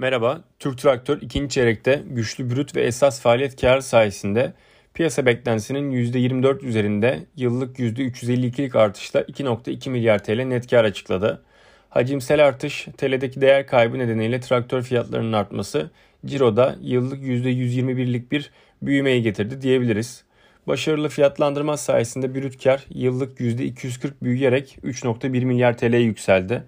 Merhaba, Türk Traktör ikinci çeyrekte güçlü brüt ve esas faaliyet karı sayesinde piyasa beklentisinin %24 üzerinde yıllık %352'lik artışla 2.2 milyar TL net kar açıkladı. Hacimsel artış, TL'deki değer kaybı nedeniyle traktör fiyatlarının artması Ciro'da yıllık %121'lik bir büyümeyi getirdi diyebiliriz. Başarılı fiyatlandırma sayesinde brüt kar yıllık %240 büyüyerek 3.1 milyar TL'ye yükseldi.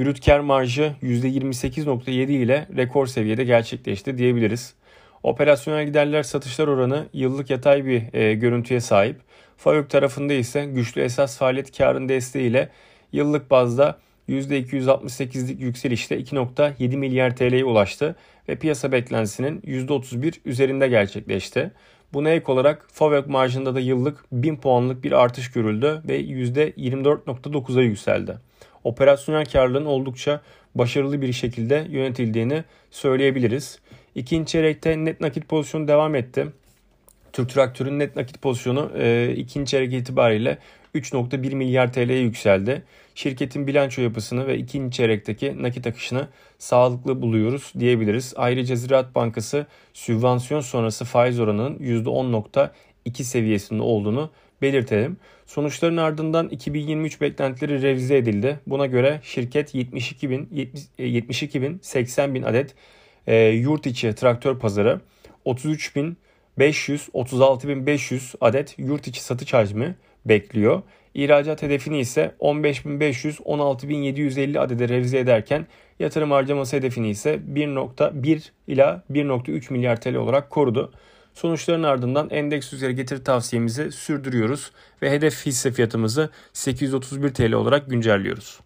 Brüt kar marjı %28.7 ile rekor seviyede gerçekleşti diyebiliriz. Operasyonel giderler satışlar oranı yıllık yatay bir e, görüntüye sahip. FAVÖK tarafında ise güçlü esas faaliyet karın desteğiyle yıllık bazda %268'lik yükselişle 2.7 milyar TL'ye ulaştı ve piyasa beklentisinin %31 üzerinde gerçekleşti. Buna ek olarak FAVÖK marjında da yıllık 1000 puanlık bir artış görüldü ve %24.9'a yükseldi operasyonel karlılığın oldukça başarılı bir şekilde yönetildiğini söyleyebiliriz. İkinci çeyrekte net nakit pozisyonu devam etti. Türk Traktör'ün net nakit pozisyonu e, ikinci çeyrek itibariyle 3.1 milyar TL'ye yükseldi. Şirketin bilanço yapısını ve ikinci çeyrekteki nakit akışını sağlıklı buluyoruz diyebiliriz. Ayrıca Ziraat Bankası sübvansiyon sonrası faiz oranının %10.2 seviyesinde olduğunu belirtelim. Sonuçların ardından 2023 beklentileri revize edildi. Buna göre şirket 72 bin, 72 bin 80 bin adet e, yurt içi traktör pazarı, 33 bin 500, 36 bin 500 adet yurt içi satış hacmi bekliyor. İhracat hedefini ise 15.500, 16.750 adede revize ederken yatırım harcaması hedefini ise 1.1 ila 1.3 milyar TL olarak korudu. Sonuçların ardından endeks üzeri getiri tavsiyemizi sürdürüyoruz ve hedef hisse fiyatımızı 831 TL olarak güncelliyoruz.